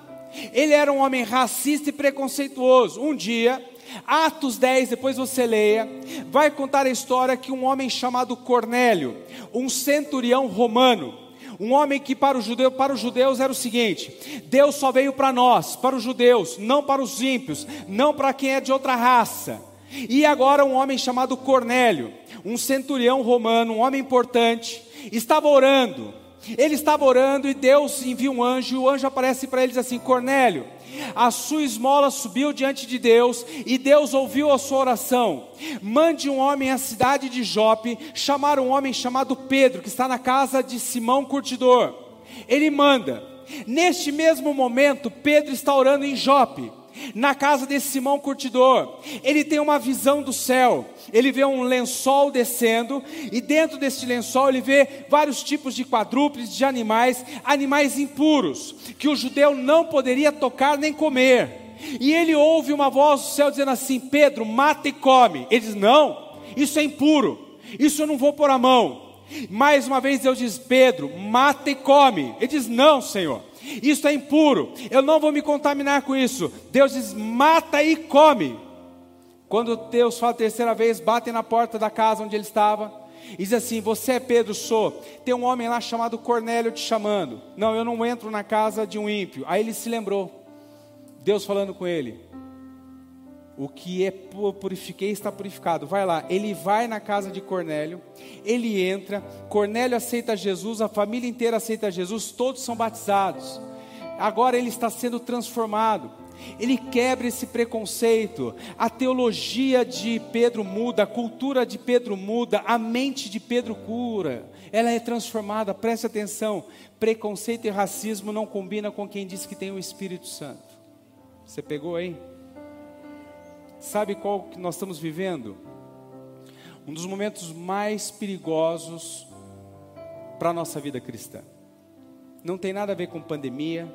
Ele era um homem racista e preconceituoso. Um dia, Atos 10, depois você leia, vai contar a história que um homem chamado Cornélio, um centurião romano, um homem que para, judeu, para os judeus era o seguinte: Deus só veio para nós, para os judeus, não para os ímpios, não para quem é de outra raça. E agora um homem chamado Cornélio, um centurião romano, um homem importante, estava orando. Ele estava orando e Deus envia um anjo, e o anjo aparece para ele e diz assim: Cornélio, a sua esmola subiu diante de Deus e Deus ouviu a sua oração. Mande um homem à cidade de Jope, chamar um homem chamado Pedro, que está na casa de Simão Curtidor. Ele manda. Neste mesmo momento, Pedro está orando em Jope na casa desse Simão Curtidor, ele tem uma visão do céu. Ele vê um lençol descendo, e dentro desse lençol ele vê vários tipos de quadrúpedes, de animais, animais impuros, que o judeu não poderia tocar nem comer. E ele ouve uma voz do céu dizendo assim: Pedro, mata e come. Ele diz: Não, isso é impuro, isso eu não vou pôr a mão. Mais uma vez Deus diz: Pedro, mata e come. Ele diz: Não, Senhor. Isso é impuro, eu não vou me contaminar com isso. Deus diz: mata e come. Quando Deus fala a terceira vez, bate na porta da casa onde ele estava. E diz assim: Você é Pedro, sou. Tem um homem lá chamado Cornélio te chamando. Não, eu não entro na casa de um ímpio. Aí ele se lembrou. Deus falando com ele: O que é purifiquei está purificado. Vai lá. Ele vai na casa de Cornélio. Ele entra. Cornélio aceita Jesus. A família inteira aceita Jesus. Todos são batizados. Agora ele está sendo transformado ele quebra esse preconceito. A teologia de Pedro muda, a cultura de Pedro muda, a mente de Pedro cura. Ela é transformada, preste atenção. Preconceito e racismo não combina com quem diz que tem o Espírito Santo. Você pegou aí? Sabe qual que nós estamos vivendo? Um dos momentos mais perigosos para a nossa vida cristã. Não tem nada a ver com pandemia,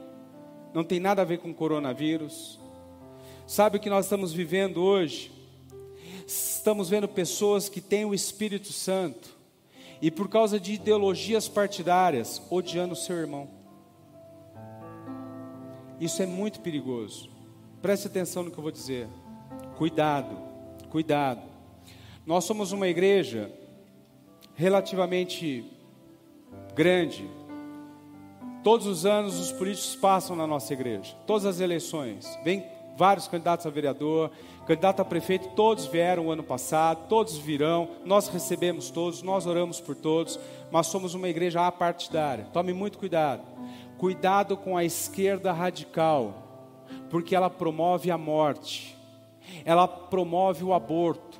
não tem nada a ver com coronavírus. Sabe o que nós estamos vivendo hoje? Estamos vendo pessoas que têm o Espírito Santo e por causa de ideologias partidárias odiando o seu irmão. Isso é muito perigoso. Preste atenção no que eu vou dizer. Cuidado, cuidado. Nós somos uma igreja relativamente grande. Todos os anos os políticos passam na nossa igreja, todas as eleições. Vem vários candidatos a vereador, candidato a prefeito, todos vieram o ano passado, todos virão, nós recebemos todos, nós oramos por todos, mas somos uma igreja apartidária. Tome muito cuidado. Cuidado com a esquerda radical, porque ela promove a morte, ela promove o aborto,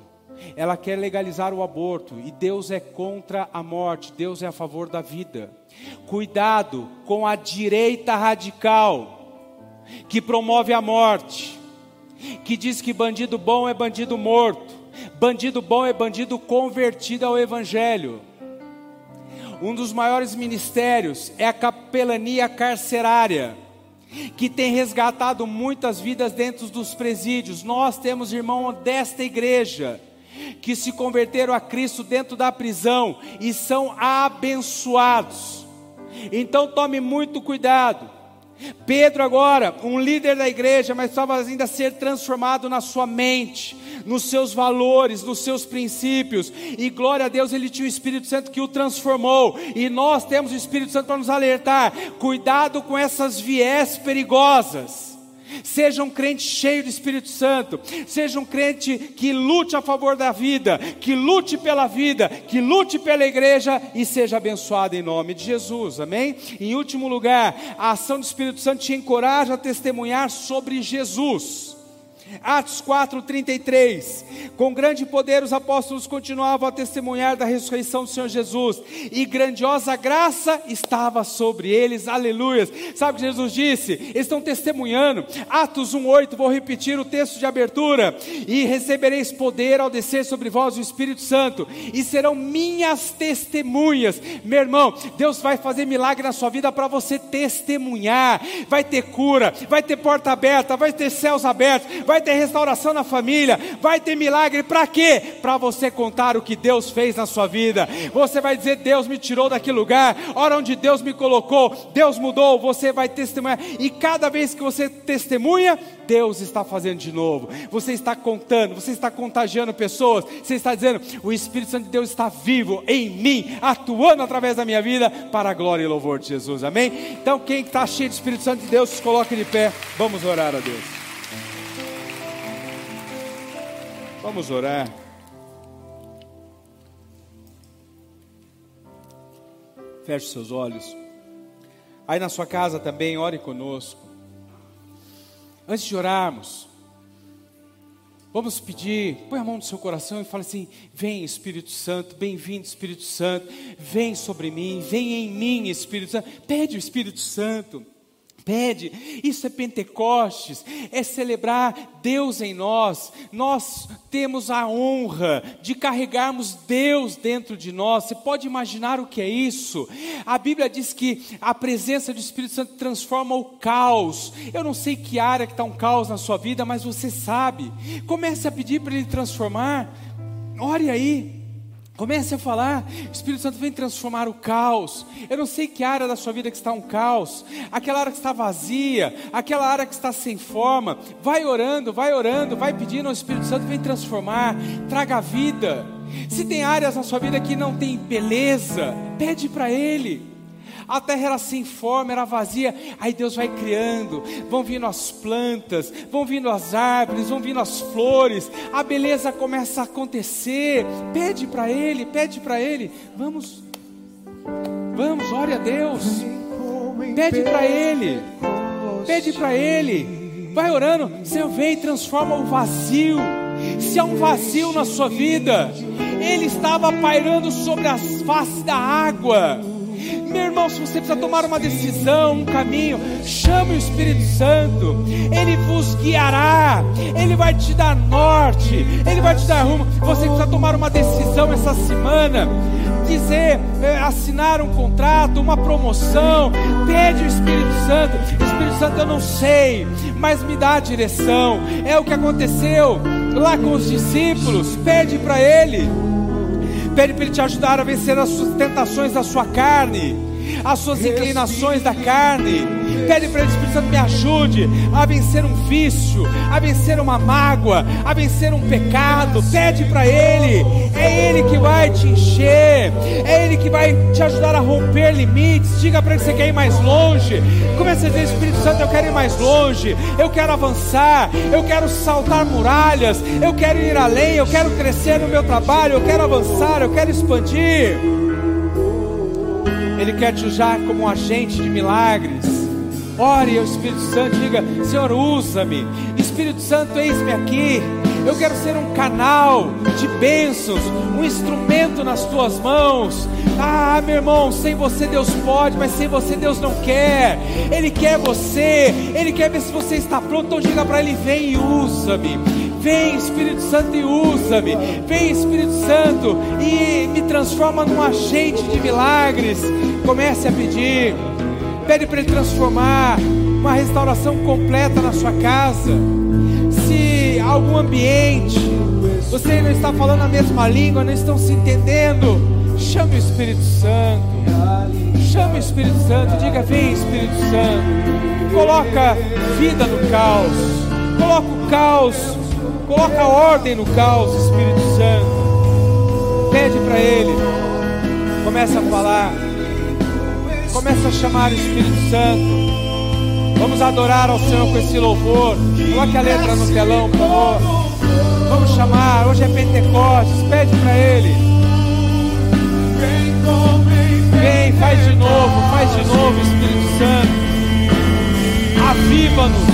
ela quer legalizar o aborto, e Deus é contra a morte, Deus é a favor da vida. Cuidado com a direita radical, que promove a morte, que diz que bandido bom é bandido morto, bandido bom é bandido convertido ao Evangelho. Um dos maiores ministérios é a capelania carcerária, que tem resgatado muitas vidas dentro dos presídios. Nós temos irmão desta igreja que se converteram a Cristo dentro da prisão e são abençoados. Então tome muito cuidado. Pedro agora, um líder da igreja, mas estava ainda a ser transformado na sua mente, nos seus valores, nos seus princípios. E glória a Deus, ele tinha o Espírito Santo que o transformou. E nós temos o Espírito Santo para nos alertar. Cuidado com essas viés perigosas. Seja um crente cheio do Espírito Santo, seja um crente que lute a favor da vida, que lute pela vida, que lute pela igreja e seja abençoado em nome de Jesus, amém? Em último lugar, a ação do Espírito Santo te encoraja a testemunhar sobre Jesus. Atos 4:33. Com grande poder os apóstolos continuavam a testemunhar da ressurreição do Senhor Jesus, e grandiosa graça estava sobre eles. Aleluias. Sabe o que Jesus disse? Eles estão testemunhando. Atos 1:8, vou repetir o texto de abertura. E recebereis poder ao descer sobre vós o Espírito Santo, e serão minhas testemunhas. Meu irmão, Deus vai fazer milagre na sua vida para você testemunhar. Vai ter cura, vai ter porta aberta, vai ter céus abertos, vai ter restauração na família, vai ter milagre, para quê? Para você contar o que Deus fez na sua vida. Você vai dizer: Deus me tirou daquele lugar, hora onde Deus me colocou, Deus mudou. Você vai testemunhar, e cada vez que você testemunha, Deus está fazendo de novo. Você está contando, você está contagiando pessoas, você está dizendo: o Espírito Santo de Deus está vivo em mim, atuando através da minha vida, para a glória e louvor de Jesus. Amém? Então, quem está cheio do Espírito Santo de Deus, se coloque de pé. Vamos orar a Deus. Vamos orar. Feche seus olhos. Aí na sua casa também, ore conosco. Antes de orarmos, vamos pedir, põe a mão no seu coração e fale assim: Vem Espírito Santo, bem-vindo Espírito Santo, vem sobre mim, vem em mim Espírito Santo. Pede o Espírito Santo. Pede, isso é Pentecostes, é celebrar Deus em nós. Nós temos a honra de carregarmos Deus dentro de nós. Você pode imaginar o que é isso? A Bíblia diz que a presença do Espírito Santo transforma o caos. Eu não sei que área que está um caos na sua vida, mas você sabe. Comece a pedir para Ele transformar. Ore aí. Comece a falar, o Espírito Santo vem transformar o caos. Eu não sei que área da sua vida que está um caos, aquela área que está vazia, aquela área que está sem forma. Vai orando, vai orando, vai pedindo ao Espírito Santo, vem transformar, traga vida. Se tem áreas na sua vida que não tem beleza, pede para Ele a terra era sem forma, era vazia. Aí Deus vai criando, vão vindo as plantas, vão vindo as árvores, vão vindo as flores, a beleza começa a acontecer. Pede para Ele, pede para Ele, vamos, vamos, ore a Deus, pede para Ele, pede para Ele, vai orando, Senhor, vem e transforma o vazio. Se há um vazio na sua vida, Ele estava pairando sobre as faces da água meu irmão, se você precisa tomar uma decisão, um caminho, chame o Espírito Santo, ele vos guiará, ele vai te dar norte, ele vai te dar rumo. Você precisa tomar uma decisão essa semana. dizer, é, assinar um contrato, uma promoção. Pede o Espírito Santo. Espírito Santo, eu não sei, mas me dá a direção. É o que aconteceu lá com os discípulos. Pede para Ele. Pede para Ele te ajudar a vencer as tentações da sua carne, as suas inclinações da carne. Pede para o Espírito Santo me ajude a vencer um vício, a vencer uma mágoa, a vencer um pecado. Pede para Ele, é Ele que vai te encher, é Ele que vai te ajudar a romper limites. Diga para Ele que você quer ir mais longe. Comece a dizer: Espírito Santo, eu quero ir mais longe, eu quero avançar, eu quero saltar muralhas, eu quero ir além, eu quero crescer no meu trabalho, eu quero avançar, eu quero expandir. Ele quer te usar como um agente de milagres. Ore ao Espírito Santo, diga: Senhor, usa-me. Espírito Santo, eis-me aqui. Eu quero ser um canal de bênçãos, um instrumento nas tuas mãos. Ah, meu irmão, sem você Deus pode, mas sem você Deus não quer. Ele quer você, Ele quer ver se você está pronto. Então diga para Ele: vem e usa-me. Vem Espírito Santo e usa-me. Vem Espírito Santo e me transforma num agente de milagres. Comece a pedir. Pede para Ele transformar uma restauração completa na sua casa. Se algum ambiente você não está falando a mesma língua, não estão se entendendo, chame o Espírito Santo. Chame o Espírito Santo, diga: Vem Espírito Santo. Coloca vida no caos. Coloca o caos. Coloca ordem no caos, Espírito Santo. Pede para Ele. Começa a falar. Começa a chamar o Espírito Santo. Vamos adorar ao Senhor com esse louvor. Coloque a letra no telão, por favor. Vamos chamar. Hoje é Pentecostes. Pede para Ele. Vem, faz de novo, faz de novo, Espírito Santo. Aviva-nos.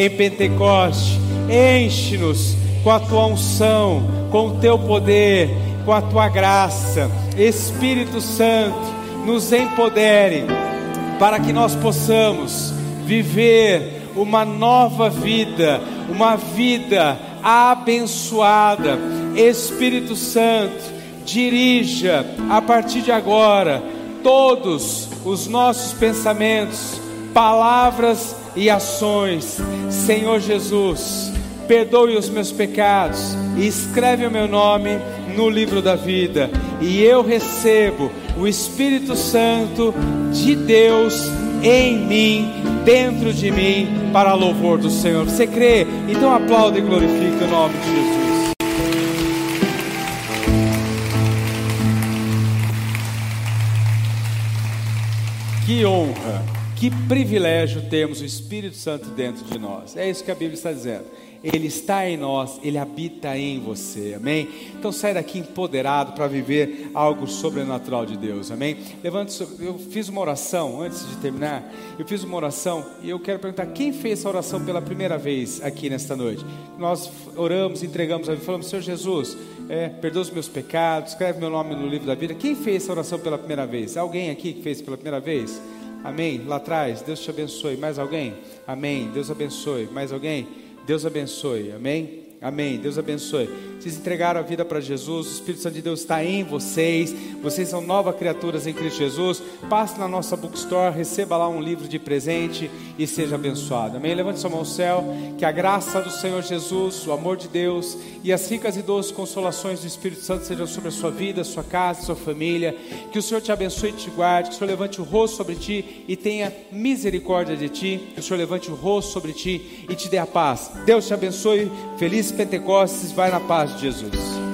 Em Pentecoste. Enche-nos com a tua unção, com o teu poder, com a tua graça. Espírito Santo, nos empodere para que nós possamos viver uma nova vida, uma vida abençoada. Espírito Santo, dirija a partir de agora todos os nossos pensamentos, palavras e ações. Senhor Jesus, perdoe os meus pecados e escreve o meu nome no livro da vida, e eu recebo o Espírito Santo de Deus em mim, dentro de mim, para louvor do Senhor. Você crê? Então aplaude e glorifique o nome de Jesus. Que honra, que privilégio termos o Espírito Santo dentro de nós. É isso que a Bíblia está dizendo. Ele está em nós, Ele habita em você, amém? Então sai daqui empoderado para viver algo sobrenatural de Deus, amém? Levante, eu fiz uma oração antes de terminar, eu fiz uma oração e eu quero perguntar quem fez essa oração pela primeira vez aqui nesta noite? Nós oramos, entregamos a vida, falamos, Senhor Jesus, é, perdoa os meus pecados, escreve meu nome no livro da vida. Quem fez essa oração pela primeira vez? Alguém aqui que fez pela primeira vez? Amém? Lá atrás, Deus te abençoe. Mais alguém? Amém. Deus abençoe. Mais alguém? Deus abençoe. Amém? Amém. Deus abençoe. Vocês entregaram a vida para Jesus, o Espírito Santo de Deus está em vocês. Vocês são novas criaturas em Cristo Jesus. Passe na nossa bookstore, receba lá um livro de presente e seja abençoado. Amém. Levante sua mão ao céu. Que a graça do Senhor Jesus, o amor de Deus e as ricas e doces consolações do Espírito Santo sejam sobre a sua vida, sua casa, sua família. Que o Senhor te abençoe e te guarde. Que o Senhor levante o rosto sobre ti e tenha misericórdia de ti. Que o Senhor levante o rosto sobre ti e te dê a paz. Deus te abençoe. Feliz Pentecostes, vai na paz de Jesus.